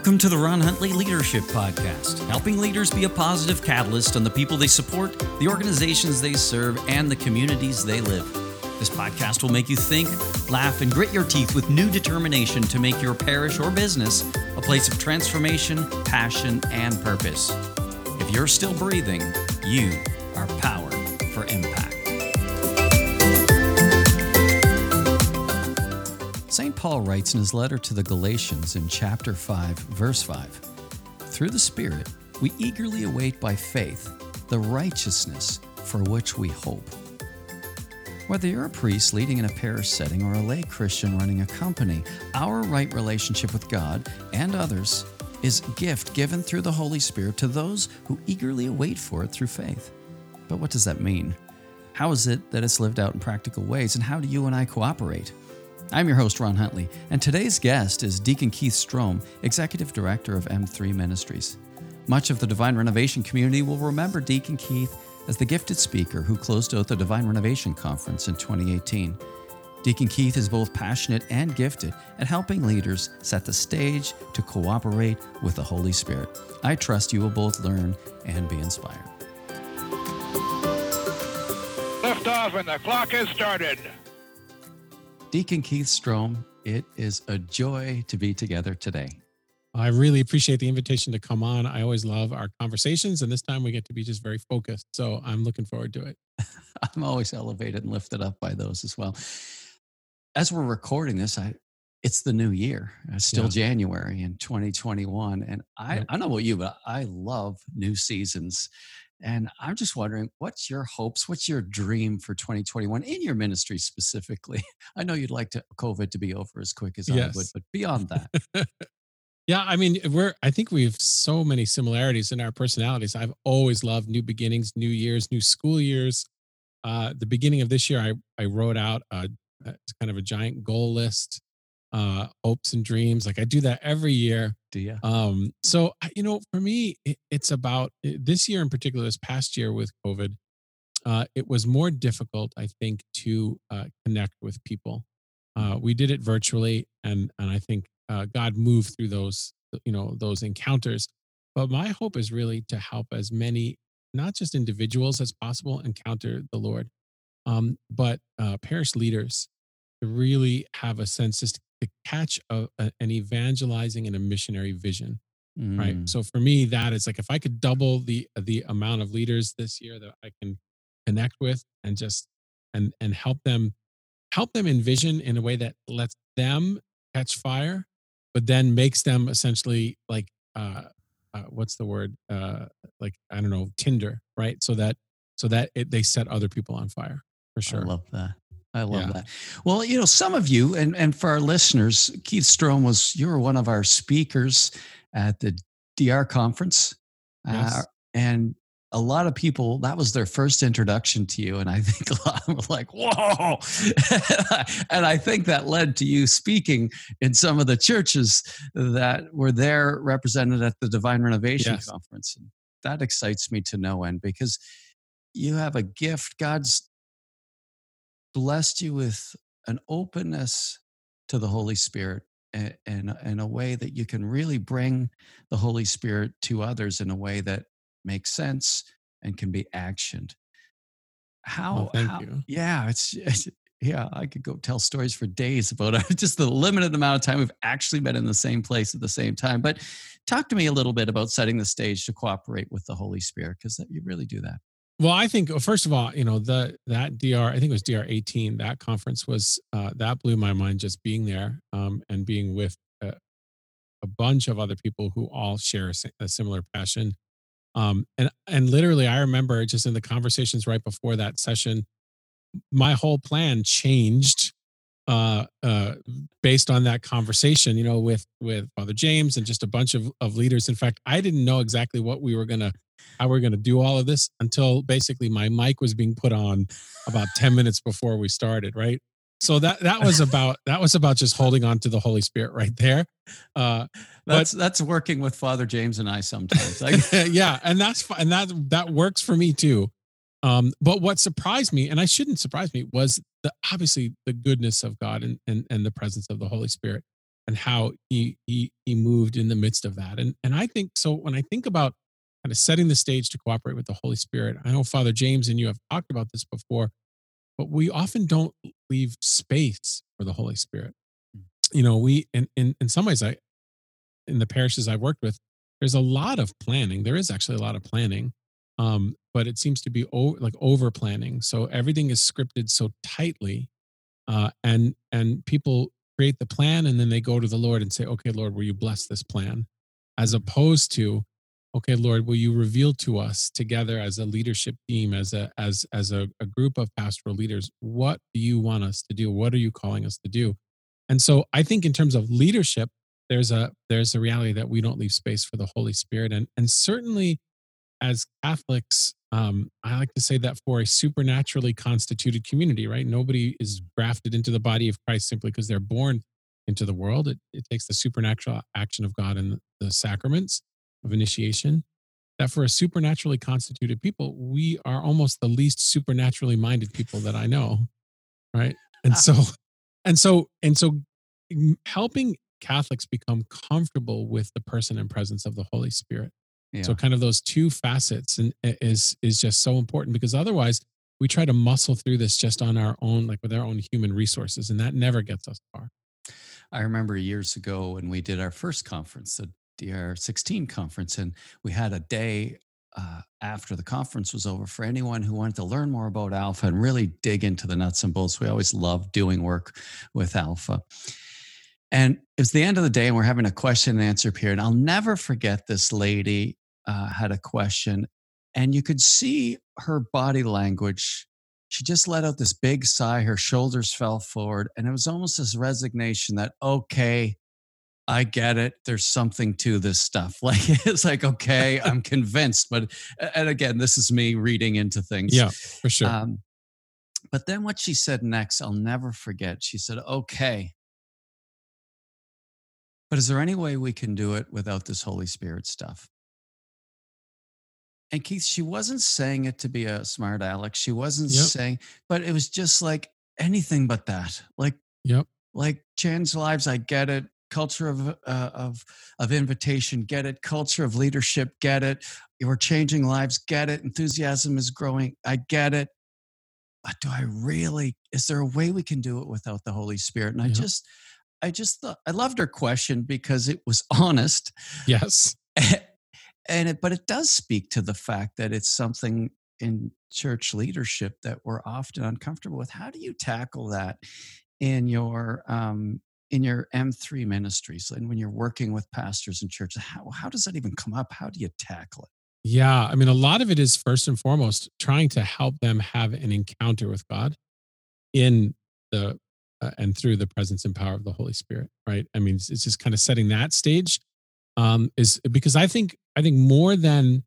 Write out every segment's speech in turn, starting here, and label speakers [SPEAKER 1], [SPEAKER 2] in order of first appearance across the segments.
[SPEAKER 1] Welcome to the Ron Huntley Leadership Podcast, helping leaders be a positive catalyst on the people they support, the organizations they serve, and the communities they live. This podcast will make you think, laugh, and grit your teeth with new determination to make your parish or business a place of transformation, passion, and purpose. If you're still breathing, you are powered for impact. Paul writes in his letter to the Galatians in chapter 5, verse 5 Through the Spirit, we eagerly await by faith the righteousness for which we hope. Whether you're a priest leading in a parish setting or a lay Christian running a company, our right relationship with God and others is a gift given through the Holy Spirit to those who eagerly await for it through faith. But what does that mean? How is it that it's lived out in practical ways, and how do you and I cooperate? I'm your host, Ron Huntley, and today's guest is Deacon Keith Strohm, Executive Director of M3 Ministries. Much of the Divine Renovation community will remember Deacon Keith as the gifted speaker who closed out the Divine Renovation Conference in 2018. Deacon Keith is both passionate and gifted at helping leaders set the stage to cooperate with the Holy Spirit. I trust you will both learn and be inspired.
[SPEAKER 2] Lift off and the clock has started.
[SPEAKER 1] Deacon Keith Strohm, it is a joy to be together today.
[SPEAKER 3] I really appreciate the invitation to come on. I always love our conversations, and this time we get to be just very focused. So I'm looking forward to it.
[SPEAKER 1] I'm always elevated and lifted up by those as well. As we're recording this, I it's the new year. Uh, it's still yeah. January in 2021, and I yeah. I don't know about you, but I love new seasons. And I'm just wondering, what's your hopes? What's your dream for 2021 in your ministry specifically? I know you'd like to COVID to be over as quick as yes. I would, but beyond that.
[SPEAKER 3] yeah, I mean, we're I think we have so many similarities in our personalities. I've always loved new beginnings, new years, new school years. Uh, the beginning of this year, I I wrote out a, a kind of a giant goal list uh, hopes and dreams. Like I do that every year.
[SPEAKER 1] Do you?
[SPEAKER 3] Um, so you know, for me, it, it's about eh, this year in particular. This past year with COVID, uh, it was more difficult, I think, to uh, connect with people. Uh, we did it virtually, and and I think uh, God moved through those, you know, those encounters. But my hope is really to help as many, not just individuals as possible, encounter the Lord, um, but uh, parish leaders to really have a sense just to catch a, a, an evangelizing and a missionary vision mm. right so for me that is like if i could double the the amount of leaders this year that i can connect with and just and and help them help them envision in a way that lets them catch fire but then makes them essentially like uh, uh what's the word? Uh like i don't know tinder right? So that so that it, they set other people on fire for sure.
[SPEAKER 1] i love that I love yeah. that. Well, you know, some of you, and, and for our listeners, Keith Strohm was, you were one of our speakers at the DR conference. Uh, yes. Uh, and a lot of people, that was their first introduction to you. And I think a lot of them were like, whoa. and I think that led to you speaking in some of the churches that were there represented at the Divine Renovation yes. Conference. And that excites me to no end because you have a gift. God's blessed you with an openness to the Holy Spirit and in a way that you can really bring the Holy Spirit to others in a way that makes sense and can be actioned. Oh, how?
[SPEAKER 3] Oh, thank
[SPEAKER 1] how,
[SPEAKER 3] you.
[SPEAKER 1] Yeah, it's, it's, yeah. I could go tell stories for days about. Just the limited amount of time we've actually been in the same place at the same time. But talk to me a little bit about setting the stage to cooperate with the Holy Spirit because you really do that.
[SPEAKER 3] Well, I think first of all, you know, the that DR, I think it was DR 18, that conference was uh, that blew my mind just being there um, and being with a, a, bunch of other people who all share a, similar passion. Um, and and literally, I remember just in the conversations right before that session, my whole plan changed uh, uh, based on that conversation, you know, with with Father James and just a bunch of of leaders. In fact, I didn't know exactly what we were gonna how we are gonna do all of this until basically my mic was being put on about ten minutes before we started. Right. So that that was about that was about just holding on to the Holy Spirit right there.
[SPEAKER 1] Uh, that's but, that's working with Father James and I sometimes.
[SPEAKER 3] yeah, and that's and that that works for me too. Um, but what surprised me, and I shouldn't surprise me, was the obviously the goodness of God and, and and the presence of the Holy Spirit. and how he he he moved in the midst of that. And and I think so when I think about kind of setting the stage to cooperate with the Holy Spirit, I know Father James and you have talked about this before, but we often don't leave space for the Holy Spirit. Hmm. You know, we in in in some ways I in the parishes I've worked with, there's a lot of planning. There is actually a lot of planning. Um, but it seems to be o- like over planning. So everything is scripted so tightly, uh, and and people create the plan and then they go to the Lord and say, "Okay, Lord, will you bless this plan?" As opposed to, "Okay, Lord, will you reveal to us together as a leadership team, as a as as a, a group of pastoral leaders, what do you want us to do? What are you calling us to do?" And so I think in terms of leadership, there's a there's a reality that we don't leave space for the Holy Spirit, and and certainly as Catholics, um, I like to say that for a supernaturally constituted community, right? Nobody is grafted into the body of Christ simply because they're born into the world. It, it takes the supernatural action of God and the sacraments of initiation. That for a supernaturally constituted people, we are almost the least supernaturally minded people that I know, right? And ah. so, and so, and so, helping Catholics become comfortable with the person and presence of the Holy Spirit yeah. So kind of those two facets and is is just so important because otherwise we try to muscle through this just on our own, like with our own human resources, and that never gets us far.
[SPEAKER 1] I remember years ago when we did our first conference, the DR16 conference, and we had a day uh, after the conference was over for anyone who wanted to learn more about Alpha and really dig into the nuts and bolts. We always love doing work with Alpha. And it was the end of the day, and we're having a question and answer period. I'll never forget this lady uh, had a question, and you could see her body language. She just let out this big sigh. Her shoulders fell forward, and it was almost this resignation that, okay, I get it. There's something to this stuff. Like it's like, okay, I'm convinced. But and again, this is me reading into things.
[SPEAKER 3] Yeah, for sure. Um,
[SPEAKER 1] but then what she said next, I'll never forget. She said, okay. But is there any way we can do it without this Holy Spirit stuff? And Keith, she wasn't saying it to be a smart aleck. She wasn't yep. saying, but it was just like anything but that. Like,
[SPEAKER 3] yep.
[SPEAKER 1] Like change lives, I get it. Culture of uh, of of invitation, get it. Culture of leadership, get it. We're changing lives, get it. Enthusiasm is growing, I get it. But do I really? Is there a way we can do it without the Holy Spirit? And I just, I just thought I loved her question because it was honest.
[SPEAKER 3] Yes
[SPEAKER 1] and it, but it does speak to the fact that it's something in church leadership that we're often uncomfortable with. How do you tackle that in your um, in your M3 ministries and when you're working with pastors and churches? How how does that even come up? How do you tackle it?
[SPEAKER 3] Yeah, I mean, a lot of it is first and foremost trying to help them have an encounter with God in the uh, and through the presence and power of the Holy Spirit, right? I mean, it's, it's just kind of setting that stage um, is because I think I think more than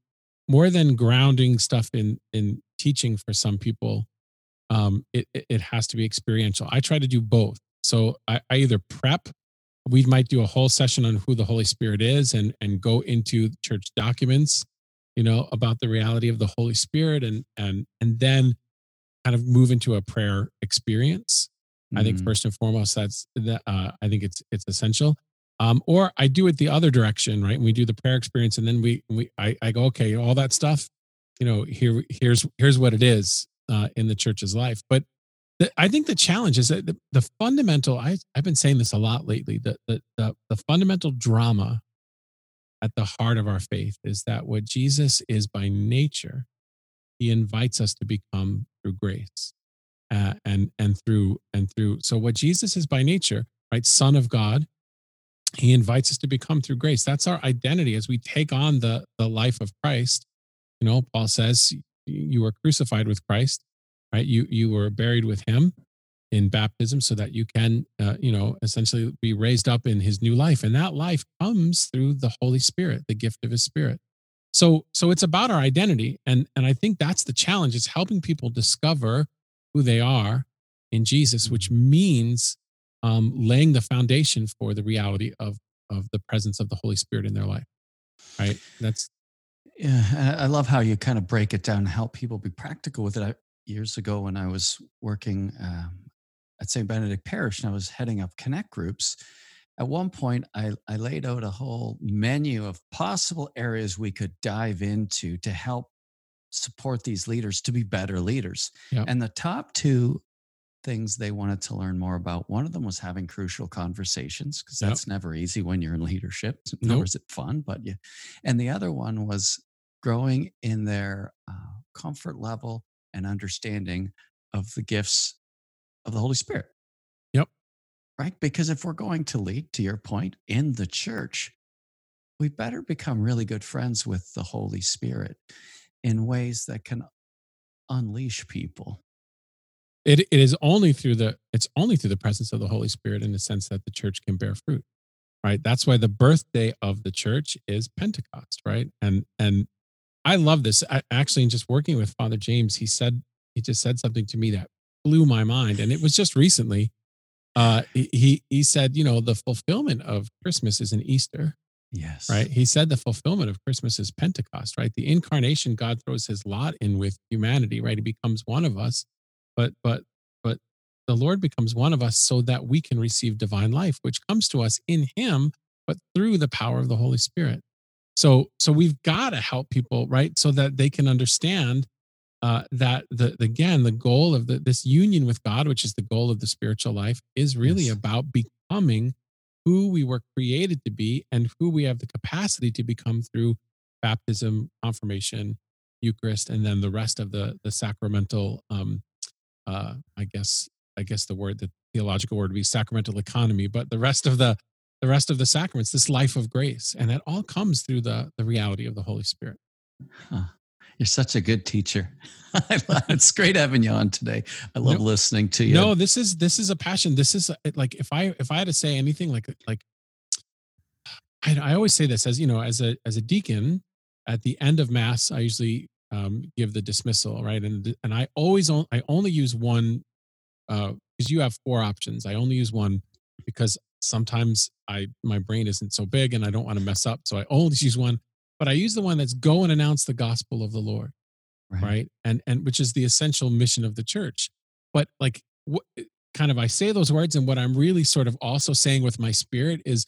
[SPEAKER 3] more than grounding stuff in in teaching for some people, um, it it has to be experiential. I try to do both. So I, I either prep. We might do a whole session on who the Holy Spirit is and and go into church documents, you know, about the reality of the Holy Spirit and and and then kind of move into a prayer experience. Mm. I think mm. first and foremost that's that uh, I think it's it's essential. Um, or I do it the other direction, right? We do the prayer experience, and then we we I, I go, okay, all that stuff, you know, here here's here's what it is uh, in the church's life. But the, I think the challenge is that the, the fundamental. I I've been saying this a lot lately. The, the the the fundamental drama at the heart of our faith is that what Jesus is by nature, He invites us to become through grace, uh, and and through and through. So what Jesus is by nature, right? Son of God he invites us to become through grace that's our identity as we take on the the life of christ you know paul says you were crucified with christ right you you were buried with him in baptism so that you can uh, you know essentially be raised up in his new life and that life comes through the holy spirit the gift of his spirit so so it's about our identity and and i think that's the challenge it's helping people discover who they are in jesus which means um, laying the foundation for the reality of of the presence of the Holy Spirit in their life. Right. That's
[SPEAKER 1] yeah. I love how you kind of break it down and help people be practical with it. Years ago, when I was working um, at St. Benedict Parish and I was heading up connect groups, at one point I, I laid out a whole menu of possible areas we could dive into to help support these leaders to be better leaders.
[SPEAKER 3] Yep.
[SPEAKER 1] And the top two things they wanted to learn more about, one of them was having crucial conversations, because
[SPEAKER 3] Yep.
[SPEAKER 1] that's never easy when you're in leadership, nor
[SPEAKER 3] Nope.
[SPEAKER 1] is it fun, but yeah And the other one was growing in their uh, comfort level and understanding of the gifts of the Holy Spirit.
[SPEAKER 3] Yep.
[SPEAKER 1] Right? Because if we're going to lead, to your point, in the church, we better become really good friends with the Holy Spirit in ways that can unleash people.
[SPEAKER 3] It it is only through the it's only through the presence of the Holy Spirit in the sense that the church can bear fruit. Right? That's why the birthday of the church is Pentecost, right? And and I love this. I, actually, in just working with Father James, he said he just said something to me that blew my mind, and it was just recently. Uh, he he- said, you know, the fulfillment of Christmas is in Easter,
[SPEAKER 1] Yes.
[SPEAKER 3] right? He said the fulfillment of Christmas is Pentecost, right? The incarnation, God throws his lot in with humanity, right? He becomes one of us, but but but the Lord becomes one of us so that we can receive divine life, which comes to us in him, but through the power of the Holy Spirit. So so we've got to help people, right? So that they can understand uh, that the again the goal of the, this union with God, which is the goal of the spiritual life, is really
[SPEAKER 1] Yes.
[SPEAKER 3] about becoming who we were created to be and who we have the capacity to become through baptism, confirmation, Eucharist, and then the rest of the the sacramental. Um, uh, I guess I guess the word the theological word would be sacramental economy, but the rest of the the rest of the sacraments, this life of grace, and it all comes through the the reality of the Holy Spirit.
[SPEAKER 1] Huh. You're such a good teacher. It's great having you on today. I love
[SPEAKER 3] No-
[SPEAKER 1] listening to you.
[SPEAKER 3] No, this is this is a passion. This is like if I if I had to say anything like like I, I always say this as you know as a as a deacon at the end of mass I usually um, give the dismissal right and and I always on, I only use one because you have four options. I only use one because sometimes I my brain isn't so big and I don't want to mess up, so I only use one. But I use the one that's go and announce the gospel of the Lord right. and and which is the essential mission of the church. But like what kind of i say those words and what i'm really sort of also saying with my spirit is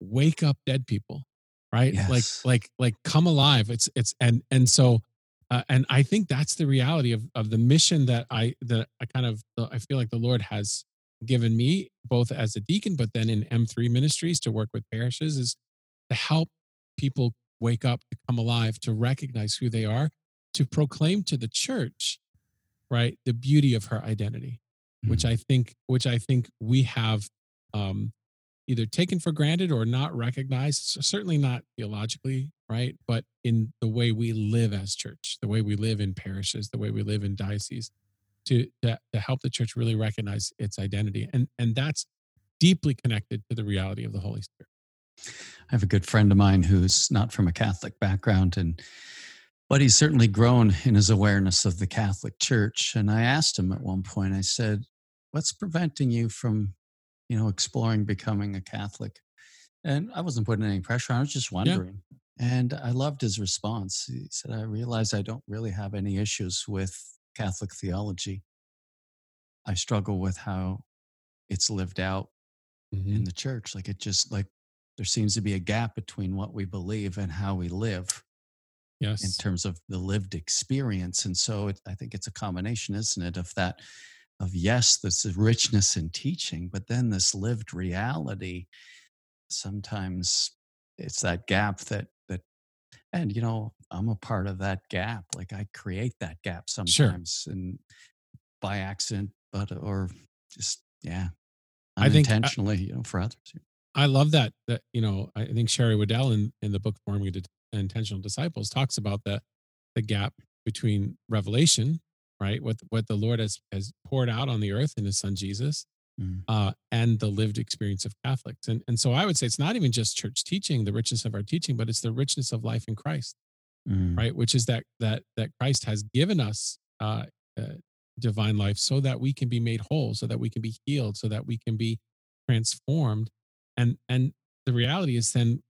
[SPEAKER 3] wake up dead people right? Like like like come alive. It's it's and and so uh, and i think that's the reality of of the mission that i that i kind of i feel like the lord has given me both as a deacon but then in m3 ministries to work with parishes is to help people wake up to come alive to recognize who they are to proclaim to the church right the beauty of her identity which
[SPEAKER 1] Mm.
[SPEAKER 3] i think which i think we have um either taken for granted or not recognized certainly not theologically right but in the way we live as church the way we live in parishes the way we live in dioceses to to, to help the church really recognize its identity and and that's deeply connected to the reality of the holy spirit
[SPEAKER 1] I have a good friend of mine who's not from a Catholic background and but he's certainly grown in his awareness of the Catholic Church. And I asked him at one point, I said, What's preventing you from, you know, exploring becoming a Catholic? And I wasn't putting any pressure on, I was just wondering. And I loved his response. He said, I realize I don't really have any issues with Catholic theology. I struggle with how it's lived out in mm-hmm. the church. Like it just like there seems to be a gap between what we believe and how we live
[SPEAKER 3] Yes.
[SPEAKER 1] in terms of the lived experience. And so it, I think it's a combination, isn't it, of that, of yes, this richness in teaching, but then this lived reality. Sometimes it's that gap that, and you know, I'm a part of that gap. Like I create that gap sometimes and by accident, but, or just, yeah,
[SPEAKER 3] I think, uh,
[SPEAKER 1] unintentionally, you know, for others.
[SPEAKER 3] I love that that you know I think Sherry Weddell in in the book Forming Intentional Disciples talks about the the gap between revelation, right? What what the Lord has has poured out on the earth in His Son Jesus,
[SPEAKER 1] Mm.
[SPEAKER 3] uh, and the lived experience of Catholics. And and so I would say it's not even just church teaching, the richness of our teaching, but it's the richness of life in Christ,
[SPEAKER 1] Mm.
[SPEAKER 3] right? Which is that that that Christ has given us uh, uh, divine life so that we can be made whole, so that we can be healed, so that we can be transformed and and the reality is then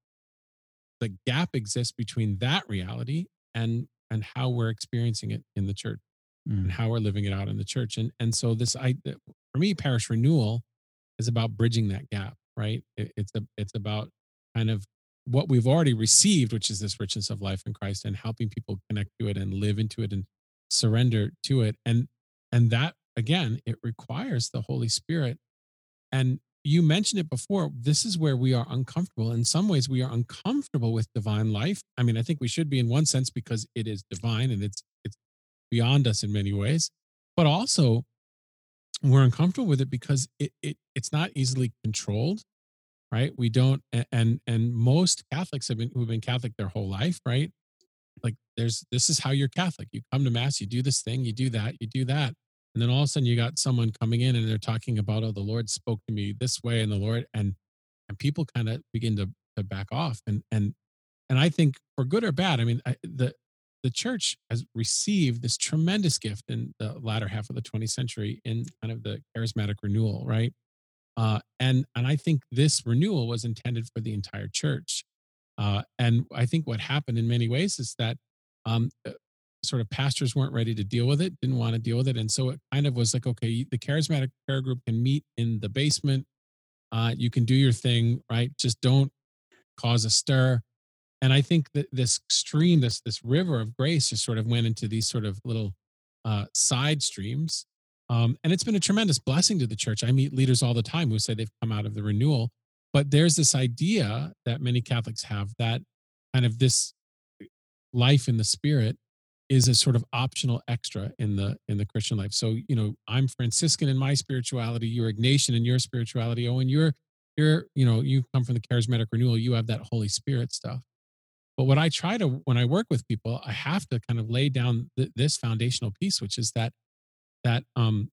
[SPEAKER 3] the gap exists between that reality and and how we're experiencing it in the church and
[SPEAKER 1] Mm.
[SPEAKER 3] how we're living it out in the church and and so this i for me parish renewal is about bridging that gap right? It, it's a it's about kind of what we've already received, which is this richness of life in Christ, and helping people connect to it and live into it and surrender to it. And and that again, it requires the Holy Spirit. And you mentioned it before. This is where we are uncomfortable. In some ways, we are uncomfortable with divine life. I mean, I think we should be in one sense because it is divine and it's it's beyond us in many ways. But also, we're uncomfortable with it because it, it it's not easily controlled right? We don't and and most catholics have been who've been catholic their whole life right? Like there's this is how you're catholic. You come to mass you do this thing you do that you do that and then all of a sudden you got someone coming in and they're talking about oh the lord spoke to me this way and the lord and and people kind of begin to to back off and and and i think for good or bad i mean I, the the church has received this tremendous gift in the latter half of the 20th century in kind of the charismatic renewal, right? Uh, and and I think this renewal was intended for the entire church. Uh, and I think what happened in many ways is that um, uh, sort of pastors weren't ready to deal with it, didn't want to deal with it, and so it kind of was like, okay, the charismatic prayer group can meet in the basement. Uh, you can do your thing, right? Just don't cause a stir and I think that this stream, this this river of grace, just sort of went into these sort of little uh, side streams, um, and it's been a tremendous blessing to the church. I meet leaders all the time who say they've come out of the renewal, but there's this idea that many Catholics have that kind of this life in the Spirit is a sort of optional extra in the in the Christian life. So you know, I'm Franciscan in my spirituality, you're Ignatian in your spirituality. Oh, and you're you're you know you come from the charismatic renewal, you have that Holy Spirit stuff. But what I try to, when I work with people, I have to kind of lay down th- this foundational piece, which is that that um,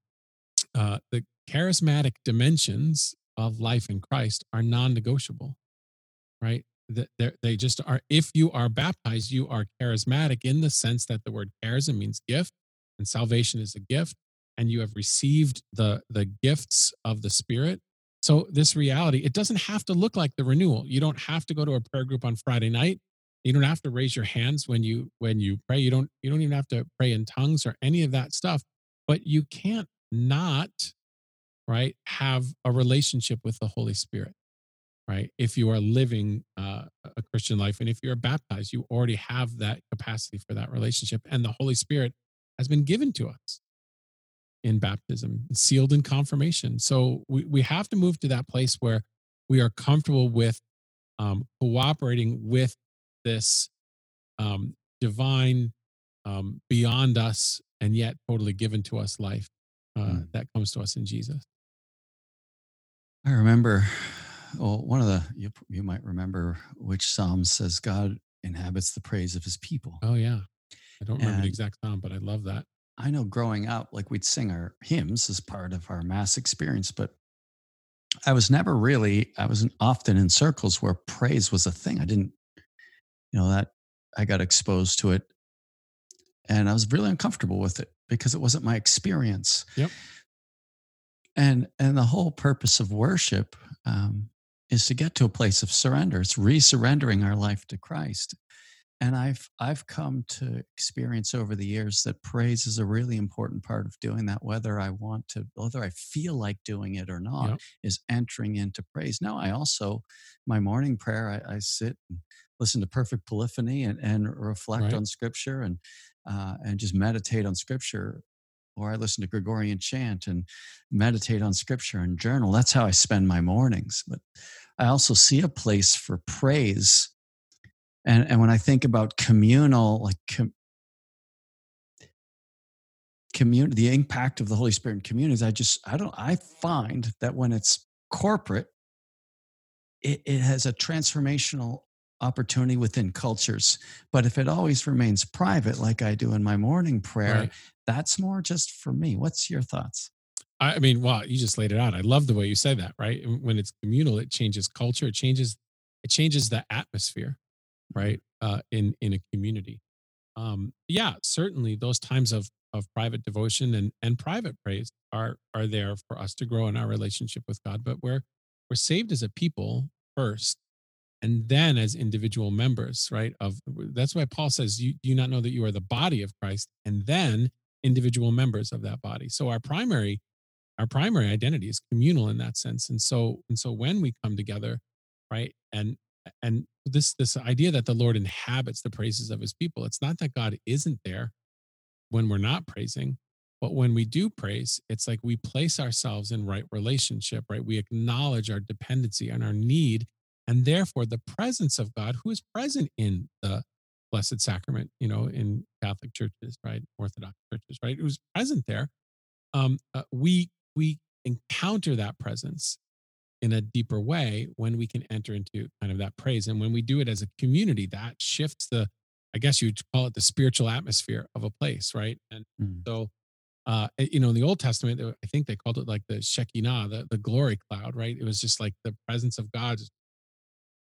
[SPEAKER 3] uh, the charismatic dimensions of life in Christ are non-negotiable, right? That they just are. If you are baptized, you are charismatic in the sense that the word charism means gift, and salvation is a gift, and you have received the the gifts of the Spirit. So this reality, it doesn't have to look like the renewal. You don't have to go to a prayer group on Friday night you don't have to raise your hands when you when you pray. You don't you don't even have to pray in tongues or any of that stuff but you can't not right have a relationship with the holy spirit right? If you are living uh, a christian life and if you're baptized you already have that capacity for that relationship and the holy spirit has been given to us in baptism sealed in confirmation. So we, we have to move to that place where we are comfortable with um, cooperating with this um, divine, um, beyond us, and yet totally given to us life uh, mm. that comes to us in Jesus.
[SPEAKER 1] I remember, well, one of the, you, you might remember which psalm says God inhabits the praise of his people.
[SPEAKER 3] Oh, yeah. I don't remember and the exact psalm, but I love that.
[SPEAKER 1] I know growing up, like we'd sing our hymns as part of our mass experience, but I was never really, I wasn't often in circles where praise was a thing. I didn't you know that i got exposed to it and i was really uncomfortable with it because it wasn't my experience.
[SPEAKER 3] Yep.
[SPEAKER 1] And and the whole purpose of worship um, is to get to a place of surrender. It's re-surrendering our life to christ. And i've i've come to experience over the years that praise is a really important part of doing that whether i want to whether i feel like doing it or not yep. is entering into praise. Now i also my morning prayer i, I sit and listen to perfect polyphony and, and reflect right. on scripture and uh, and just meditate on scripture or i listen to gregorian chant and meditate on scripture and journal that's how i spend my mornings but i also see a place for praise and and when i think about communal like com, community the impact of the holy spirit in communities i just i don't i find that when it's corporate it, it has a transformational opportunity within cultures. But if it always remains private, like I do in my morning prayer, right. that's more just for me. What's your thoughts?
[SPEAKER 3] I mean, wow, you just laid it out. I love the way you say that, right? When it's communal, it changes culture, it changes, it changes the atmosphere, mm-hmm. right? Uh, in in a community. Um, yeah, certainly those times of of private devotion and and private praise are are there for us to grow in our relationship with God. But we're we're saved as a people first, and then as individual members, right? Of that's why Paul says, "You do you not know that you are the body of Christ?" And then individual members of that body. So our primary our primary identity is communal in that sense. And so and so when we come together, right, and and this this idea that the Lord inhabits the praises of His people, it's not that God isn't there when we're not praising, but when we do praise, it's like we place ourselves in right relationship, right? We acknowledge our dependency and our need, and therefore the presence of God, who is present in the Blessed Sacrament, you know, in Catholic churches, right, Orthodox churches, right, it was present there. Um, uh, we we encounter that presence in a deeper way when we can enter into kind of that praise, and when we do it as a community, that shifts the, I guess you'd call it the spiritual atmosphere of a place, right? And
[SPEAKER 1] Mm.
[SPEAKER 3] so, uh, eh, you know, in the Old Testament, uh, I think they called it like the Shekinah, the, the glory cloud, right? It was just like the presence of God,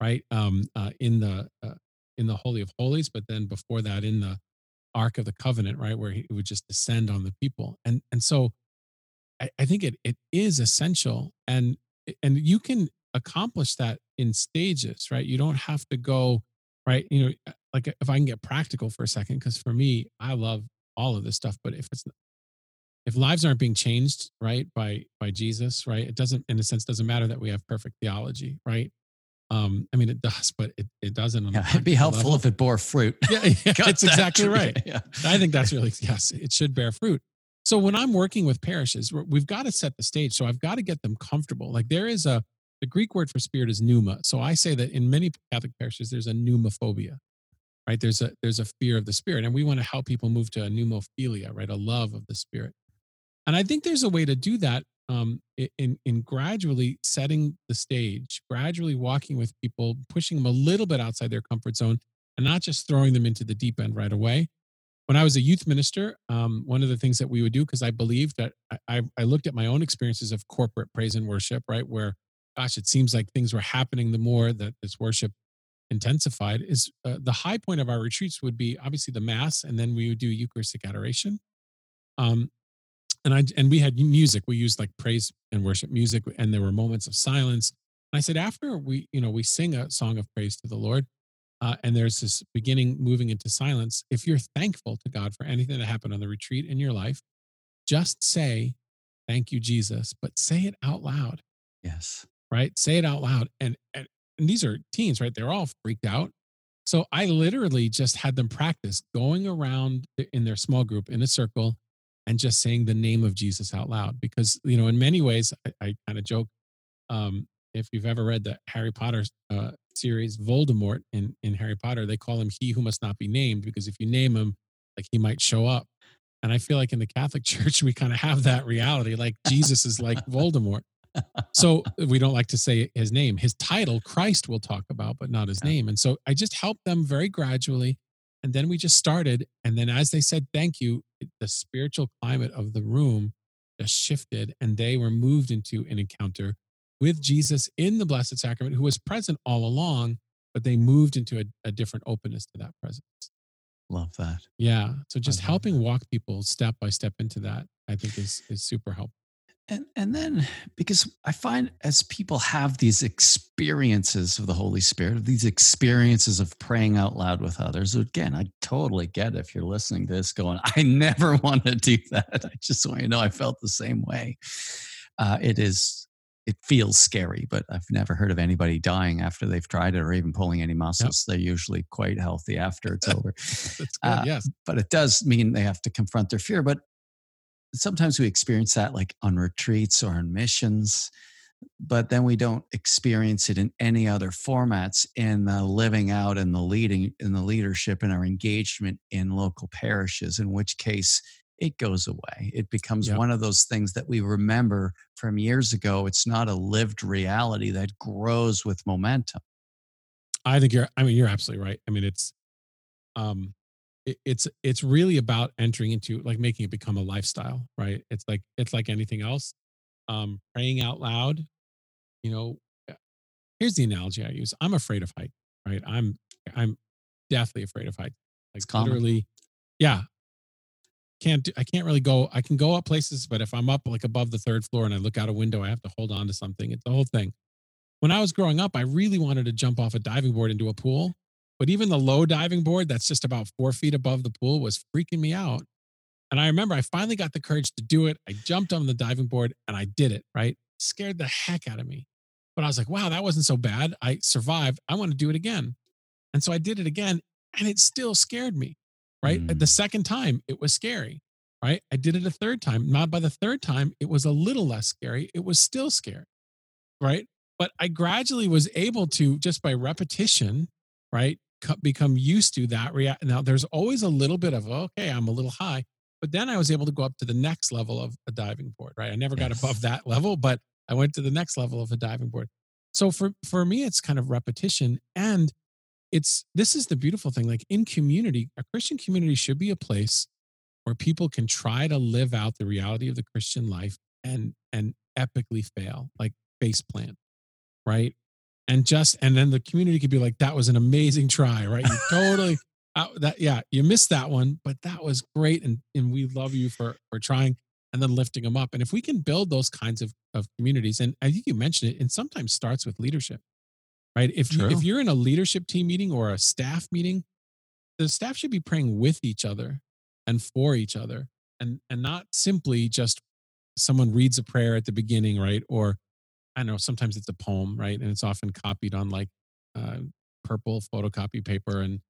[SPEAKER 3] right? Um, uh, in the uh, in the Holy of Holies, but then before that, in the Ark of the Covenant, right, where he would just descend on the people, and and so, I, I think it it is essential, and and you can accomplish that in stages, right? You don't have to go, right? You know, uh, like if I can get practical for a second, because for me, I love all of this stuff, but if it's if lives aren't being changed right by by jesus right it doesn't in a sense doesn't matter that we have perfect theology right um i mean it does but it, it doesn't
[SPEAKER 1] Yeah, it'd be helpful
[SPEAKER 3] level.
[SPEAKER 1] if it bore fruit.
[SPEAKER 3] yeah, yeah it's
[SPEAKER 1] that.
[SPEAKER 3] exactly right
[SPEAKER 1] Yeah.
[SPEAKER 3] i think that's really yes it should bear fruit so when i'm working with parishes we've got to set the stage so i've got to get them comfortable like there is a the greek word for spirit is pneuma so i say that in many catholic parishes there's a pneumophobia right there's a there's a fear of the spirit and we want to help people move to a pneumophilia right a love of the spirit and I think there's a way to do that um, in in gradually setting the stage, gradually walking with people, pushing them a little bit outside their comfort zone, and not just throwing them into the deep end right away. When I was a youth minister, um, one of the things that we would do, because I believed that I, I, looked at my own experiences of corporate praise and worship, right, where, gosh, it seems like things were happening the more that this worship intensified. Is uh, the high point of our retreats would be obviously the mass, and then we would do Eucharistic adoration. Um, and I and we had music. We used like praise and worship music, and there were moments of silence. And I said, after we, you know, we sing a song of praise to the Lord, uh, and there's this beginning moving into silence. If you're thankful to God for anything that happened on the retreat in your life, just say, "Thank you, Jesus," but say it out loud,
[SPEAKER 1] Yes.
[SPEAKER 3] right? Say it out loud. And and, and these are teens, right? They're all freaked out. So I literally just had them practice going around in their small group in a circle and just saying the name of Jesus out loud. Because, you know, in many ways, I, I kind of joke. Um, if you've ever read the Harry Potter uh, series, Voldemort in, in Harry Potter, they call him he who must not be named because if you name him, like he might show up. And I feel like in the Catholic Church, we kind of have that reality. Like Jesus is like Voldemort. So we don't like to say his name. His title, Christ, we'll talk about, but not his
[SPEAKER 1] Yeah.
[SPEAKER 3] name. And so I just helped them very gradually. And then we just started. And then as they said, thank you, the spiritual climate of the room just shifted and they were moved into an encounter with Jesus in the Blessed Sacrament, who was present all along, but they moved into a, a different openness to that presence.
[SPEAKER 1] Love that.
[SPEAKER 3] Yeah. So just helping walk people step by step into that, I think is is super helpful.
[SPEAKER 1] And and then because I find as people have these experiences of the Holy Spirit, these experiences of praying out loud with others, again, I totally get if you're listening to this going, I never want to do that. I just want you to know I felt the same way. Uh, it is it feels scary, but I've never heard of anybody dying after they've tried it or even pulling any muscles. They're usually quite healthy after it's over.
[SPEAKER 3] That's good.
[SPEAKER 1] Uh,
[SPEAKER 3] yes.
[SPEAKER 1] but it does mean they have to confront their fear. But sometimes we experience that like on retreats or on missions, but then we don't experience it in any other formats in the living out and the leading in the leadership and our engagement in local parishes, in which case it goes away. It becomes
[SPEAKER 3] Yep.
[SPEAKER 1] one of those things that we remember from years ago. It's not a lived reality that grows with momentum.
[SPEAKER 3] I think you're. I mean, you're absolutely right. I mean, it's, um, it, it's it's really about entering into like making it become a lifestyle, right? It's like it's like anything else. Um, praying out loud. You know, uh, here's the analogy I use. I'm afraid of height, right? I'm I'm deathly afraid of height. Like
[SPEAKER 1] It's
[SPEAKER 3] literally, yeah. Can't do, I can't really go. I can go up places, but if I'm up like above the third floor and I look out a window, I have to hold on to something. It's the whole thing when I was growing up, I really wanted to jump off a diving board into a pool. But even the low diving board that's just about four feet above the pool was freaking me out. And I remember I finally got the courage to do it. I jumped on the diving board and I did it, right? Scared the heck out of me. But I was like, wow, that wasn't so bad. I survived. I want to do it again. And so I did it again and it still scared me, right? Mm. The second time, it was scary, right? I did it a third time. Not by the third time, it was a little less scary. It was still scary, right? But I gradually was able to, just by repetition, right, become used to that react. Now, there's always a little bit of, okay, I'm a little high. But then I was able to go up to the next level of a diving board, right? I never got above that level, but I went to the next level of a diving board. So for for me, it's kind of repetition, and it's this is the beautiful thing. Like in community, a Christian community should be a place where people can try to live out the reality of the Christian life and and epically fail, like face plant, right? And just and then the community could be like, that was an amazing try, right? You totally uh, that yeah, you missed that one, but that was great, and and we love you for for trying and then lifting them up. And if we can build those kinds of, of communities, and I think you mentioned it, and sometimes starts with leadership, right? If, you, if you're in a leadership team meeting or a staff meeting, the staff should be praying with each other and for each other and, and not simply just someone reads a prayer at the beginning, right? Or I don't know, sometimes it's a poem, right? And it's often copied on like uh, purple photocopy paper and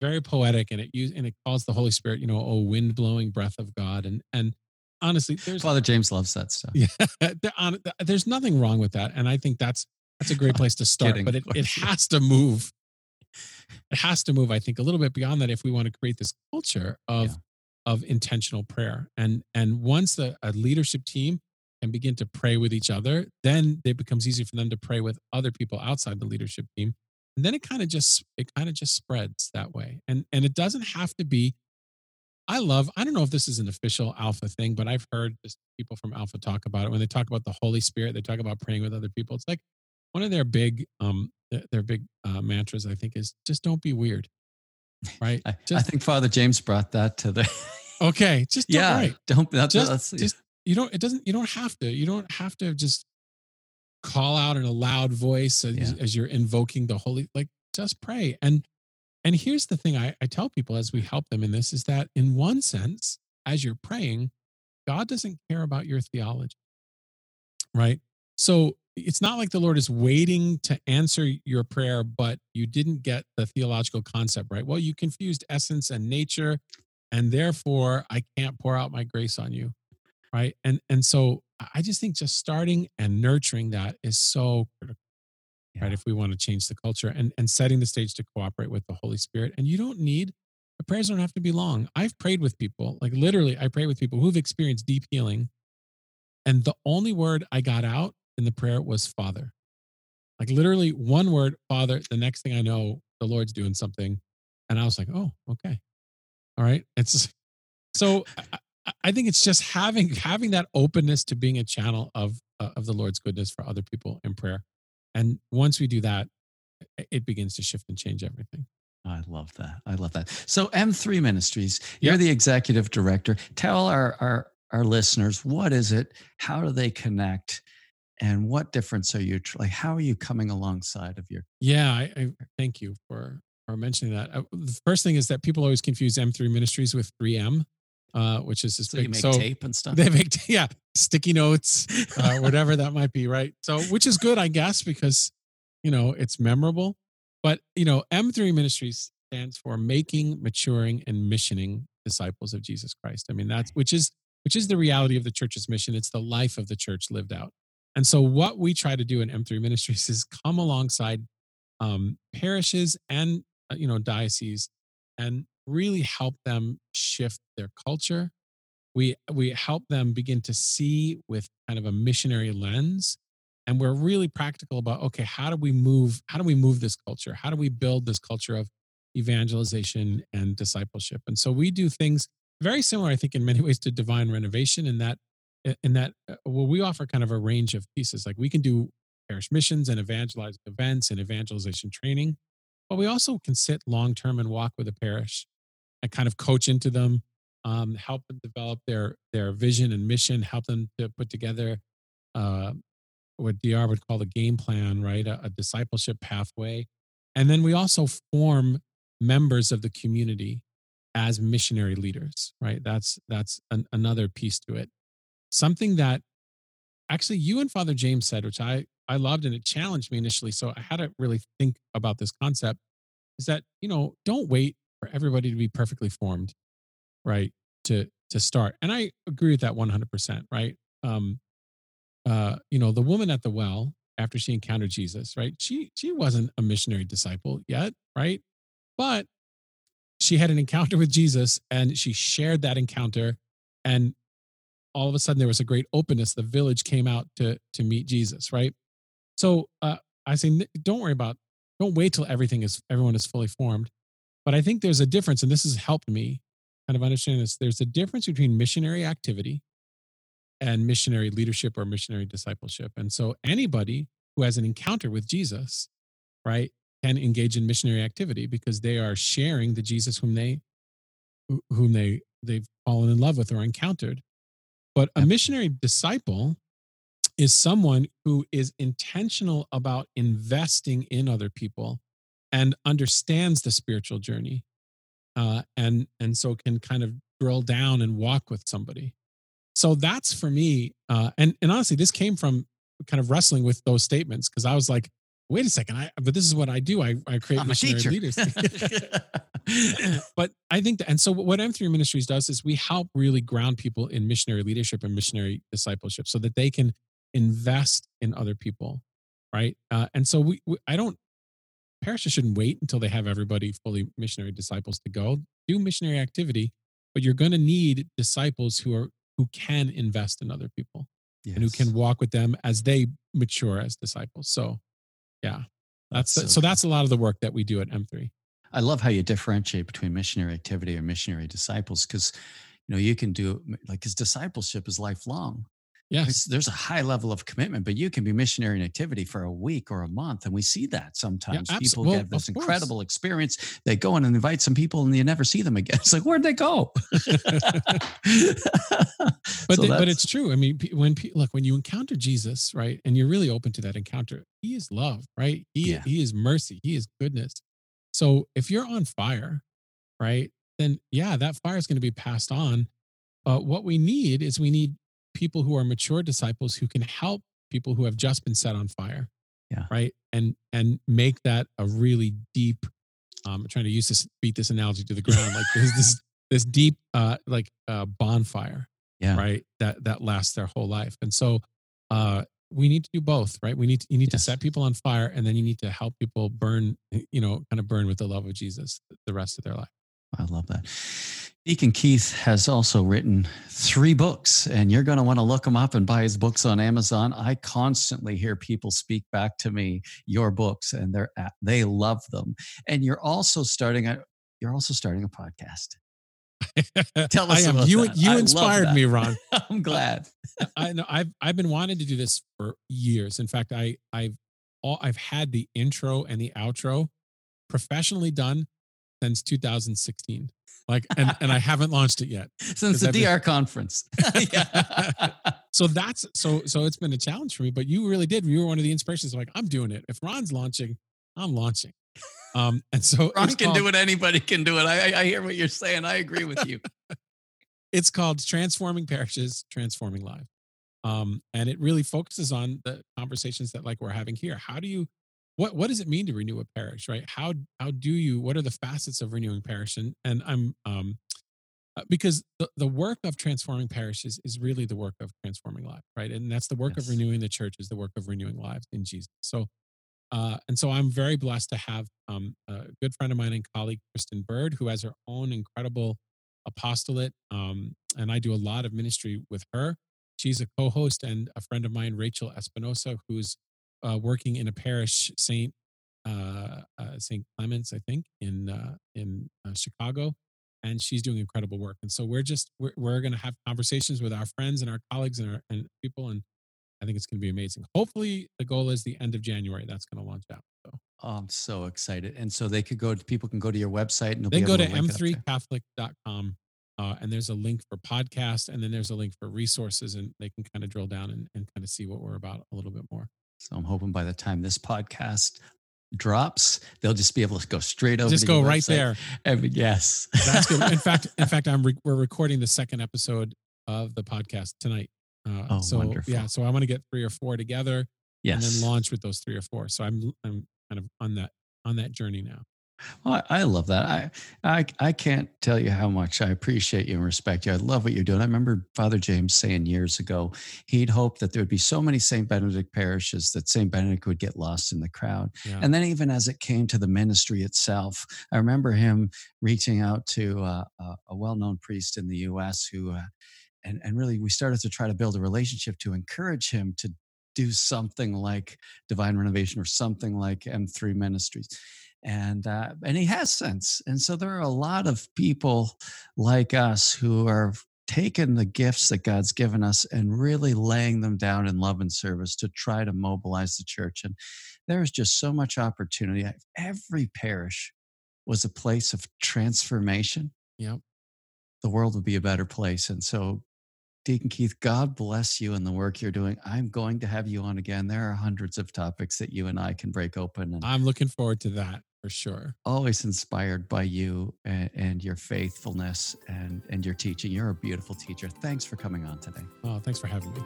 [SPEAKER 3] very poetic and it use and it calls the Holy Spirit, you know, oh wind blowing breath of God. And and honestly, there's
[SPEAKER 1] Father James loves that stuff.
[SPEAKER 3] Yeah, on, there's nothing wrong with that, and I think that's that's a great place to start. but it, it has to move. It has to move. I think a little bit beyond that if we want to create this culture of yeah. of intentional prayer, and and once the a leadership team can begin to pray with each other, then it becomes easy for them to pray with other people outside the leadership team, and then it kind of just it kind of just spreads that way. And and it doesn't have to be I love, I don't know if this is an official Alpha thing, but I've heard people from Alpha talk about it. When they talk about the Holy Spirit, they talk about praying with other people. It's like one of their big, um, their big uh, mantras, I think, is just don't be weird. Right.
[SPEAKER 1] I, just, I think Father James brought that to the.
[SPEAKER 3] okay. Just don't,
[SPEAKER 1] yeah.
[SPEAKER 3] Right.
[SPEAKER 1] Don't, that's,
[SPEAKER 3] just,
[SPEAKER 1] that's,
[SPEAKER 3] just, you don't, it doesn't, you don't have to, you don't have to just call out in a loud voice as, yeah. as you're invoking the Holy, like just pray. And, and here's the thing I, I tell people as we help them in this is that in one sense, as you're praying, God doesn't care about your theology. Right. So it's not like the Lord is waiting to answer your prayer, but you didn't get the theological concept right. Well, you confused essence and nature, and therefore I can't pour out my grace on you. Right. And and so I just think just starting and nurturing that is so critical yeah. right? If we want to change the culture and, and setting the stage to cooperate with the Holy Spirit. And you don't need, the prayers don't have to be long. I've prayed with people, like literally, I pray with people who've experienced deep healing. And the only word I got out in the prayer was Father. Like literally one word, Father. The next thing I know, the Lord's doing something. And I was like, oh, okay. All right. It's so I, think it's just having having that openness to being a channel of uh, of the Lord's goodness for other people in prayer. And once we do that, it begins to shift and change everything.
[SPEAKER 1] I love that. I love that. So M3 Ministries, you're yep. the executive director. Tell our, our our listeners what is it? How do they connect? And what difference are you like? How are you coming alongside of your?
[SPEAKER 3] Yeah, I, I thank you for for mentioning that. Uh, the first thing is that people always confuse M3 Ministries with 3M uh, which is this
[SPEAKER 1] so
[SPEAKER 3] big.
[SPEAKER 1] So tape and stuff.
[SPEAKER 3] They make yeah sticky notes, uh, whatever that might be, right? So which is good, I guess, because you know it's memorable. But you know, M3 Ministries stands for making, maturing, and missioning disciples of Jesus Christ. I mean, that's which is which is the reality of the church's mission. It's the life of the church lived out. And so, what we try to do in M3 Ministries is come alongside um, parishes and uh, you know dioceses and really help them shift their culture. We we help them begin to see with kind of a missionary lens and we're really practical about okay how do we move how do we move this culture? How do we build this culture of evangelization and discipleship? And so we do things very similar i think in many ways to divine renovation in that in that uh, well we offer kind of a range of pieces. Like we can do parish missions and evangelizing events and evangelization training but we also can sit long term and walk with a parish and kind of coach into them, um, help them develop their their vision and mission, help them to put together uh, what DR would call a game plan, right? A, a discipleship pathway, and then we also form members of the community as missionary leaders, right? That's that's an, another piece to it. Something that actually you and Father James said, which I I loved and it challenged me initially. So I had to really think about this concept is that, you know, don't wait for everybody to be perfectly formed, right? To to start. And I agree with that 100%, right? Um uh you know, the woman at the well after she encountered Jesus, right? She she wasn't a missionary disciple yet, right? But she had an encounter with Jesus and she shared that encounter and all of a sudden there was a great openness the village came out to to meet Jesus, right? So uh, I say, don't worry about, don't wait till everything is, everyone is fully formed. But I think there's a difference, and this has helped me kind of understand this. There's a difference between missionary activity and missionary leadership or missionary discipleship. And so anybody who has an encounter with Jesus, right, can engage in missionary activity because they are sharing the Jesus whom they whom they they've fallen in love with or encountered. But a missionary disciple is someone who is intentional about investing in other people and understands the spiritual journey uh, and and so can kind of drill down and walk with somebody. So that's for me uh, and and honestly this came from kind of wrestling with those statements because i was like wait a second i but this is what i do. I, I create
[SPEAKER 1] I'm
[SPEAKER 3] missionary leaders. But i think that and so what m3 ministries does is we help really ground people in missionary leadership and missionary discipleship so that they can invest in other people right? Uh, and so we, we i don't parishes shouldn't wait until they have everybody fully missionary disciples to go. Do missionary activity but you're going to need disciples who are who can invest in other people yes. and who can walk with them as they mature as disciples. So yeah that's, that's so, so that's a lot of the work that we do at m3
[SPEAKER 1] i love how you differentiate between missionary activity and missionary disciples because you know you can do like his discipleship is lifelong
[SPEAKER 3] Yes.
[SPEAKER 1] There's, a high level of commitment, but you can be missionary in activity for a week or a month. And we see that sometimes yeah, people well, get this incredible experience. They go in and invite some people and you never see them again. It's like, where'd they go? but,
[SPEAKER 3] so they, but it's true. I mean, when, look, when you encounter Jesus, right, and you're really open to that encounter, he is love, right? He, yeah. he is mercy. He is goodness. So if you're on fire, right, then yeah, that fire is going to be passed on. Uh, what we need is we need people who are mature disciples who can help people who have just been set on fire.
[SPEAKER 1] Yeah.
[SPEAKER 3] Right. And and make that a really deep. Um, I'm trying to use this beat this analogy to the ground. Like this this this deep uh like uh bonfire.
[SPEAKER 1] Yeah.
[SPEAKER 3] Right. That that lasts their whole life. And so uh we need to do both, right? We need to, you need yes. to set people on fire and then you need to help people burn, you know, kind of burn with the love of Jesus the rest of their life.
[SPEAKER 1] I love that. Deacon Keith has also written three books, and you're going to want to look him up and buy his books on Amazon. I constantly hear people speak back to me your books, and they're they love them. And you're also starting a you're also starting a podcast.
[SPEAKER 3] Tell us. I am. you that. you inspired me, Ron.
[SPEAKER 1] I'm glad.
[SPEAKER 3] I know. I've I've been wanting to do this for years. In fact, I I've all I've had the intro and the outro professionally done since 2016. Like, and, and I haven't launched it yet
[SPEAKER 1] since the I've DR been, conference.
[SPEAKER 3] so that's so so it's been a challenge for me. But you really did. You were one of the inspirations. Like, I'm doing it. If Ron's launching, I'm launching. Um, and so
[SPEAKER 1] Ron can called, do it. Anybody can do it. I, I hear what you're saying. I agree with you.
[SPEAKER 3] it's called Transforming Parishes, Transforming Lives. Um, and it really focuses on the conversations that like we're having here. How do you what what does it mean to renew a parish right? How how do you what are the facets of renewing parish? And and i'm um uh, because the, the work of transforming parishes is really the work of transforming lives right? And that's the work yes. of renewing the church is the work of renewing lives in jesus. So uh, and so i'm very blessed to have um, a good friend of mine and colleague kristen bird who has her own incredible apostolate um, and i do a lot of ministry with her. She's a co-host and a friend of mine rachel espinosa who's uh, working in a parish, Saint uh, uh, Saint Clements, I think, in uh, in uh, Chicago, and she's doing incredible work. And so we're just we're, we're going to have conversations with our friends and our colleagues and our and people, and I think it's going to be amazing. Hopefully, the goal is the end of January. That's going to launch out. So.
[SPEAKER 1] Oh, I'm so excited. And so they could go people can go to your website and
[SPEAKER 3] they go to, to m3catholic.com uh, and there's a link for podcast and then there's a link for resources and they can kind of drill down and, and kind of see what we're about a little bit more.
[SPEAKER 1] So I'm hoping by the time this podcast drops, they'll just be able to go straight over.
[SPEAKER 3] Just go right
[SPEAKER 1] website.
[SPEAKER 3] there.
[SPEAKER 1] Yes,
[SPEAKER 3] That's good. In fact, in fact, I'm re- we're recording the second episode of the podcast tonight. Uh,
[SPEAKER 1] Oh,
[SPEAKER 3] so
[SPEAKER 1] wonderful.
[SPEAKER 3] yeah, so I want to get three or four together
[SPEAKER 1] yes.
[SPEAKER 3] and then launch with those three or four. So I'm I'm kind of on that on that journey now.
[SPEAKER 1] Well, I I love that. I, I I can't tell you how much I appreciate you and respect you. I love what you're doing. I remember Father James saying years ago he'd hoped that there would be so many St. Benedict parishes that St. Benedict would get lost in the crowd.
[SPEAKER 3] Yeah.
[SPEAKER 1] And then even as it came to the ministry itself, I remember him reaching out to uh, a, well-known priest in the U.S. who, uh, and and really we started to try to build a relationship to encourage him to do something like Divine Renovation or something like M3 Ministries and uh, and he has since. And so there are a lot of people like us who are taking the gifts that God's given us and really laying them down in love and service to try to mobilize the church. And there's just so much opportunity. Every parish was a place of transformation.
[SPEAKER 3] Yep.
[SPEAKER 1] The world would be a better place. And so Deacon Keith, God bless you and the work you're doing. I'm going to have you on again. There are hundreds of topics that you and I can break open and
[SPEAKER 3] I'm looking forward to that for sure.
[SPEAKER 1] always inspired by you and, and your faithfulness and, and your teaching. You're a beautiful teacher. Thanks for coming on today.
[SPEAKER 3] Oh, thanks for having me.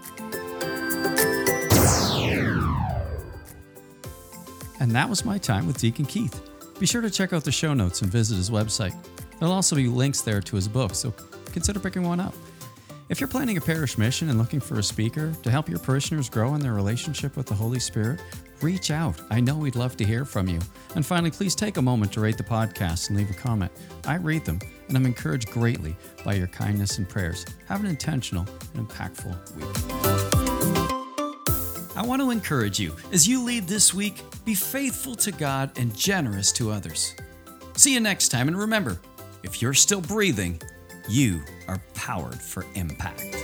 [SPEAKER 1] And that was my time with Deacon Keith. Be sure to check out the show notes and visit his website. There'll also be links there to his book, so consider picking one up. If you're planning a parish mission and looking for a speaker to help your parishioners grow in their relationship with the Holy Spirit, reach out. I know we'd love to hear from you. And finally, please take a moment to rate the podcast and leave a comment. I read them, and I'm encouraged greatly by your kindness and prayers. Have an intentional and impactful week. I want to encourage you as you lead this week, be faithful to God and generous to others. See you next time, and remember if you're still breathing, you are powered for impact.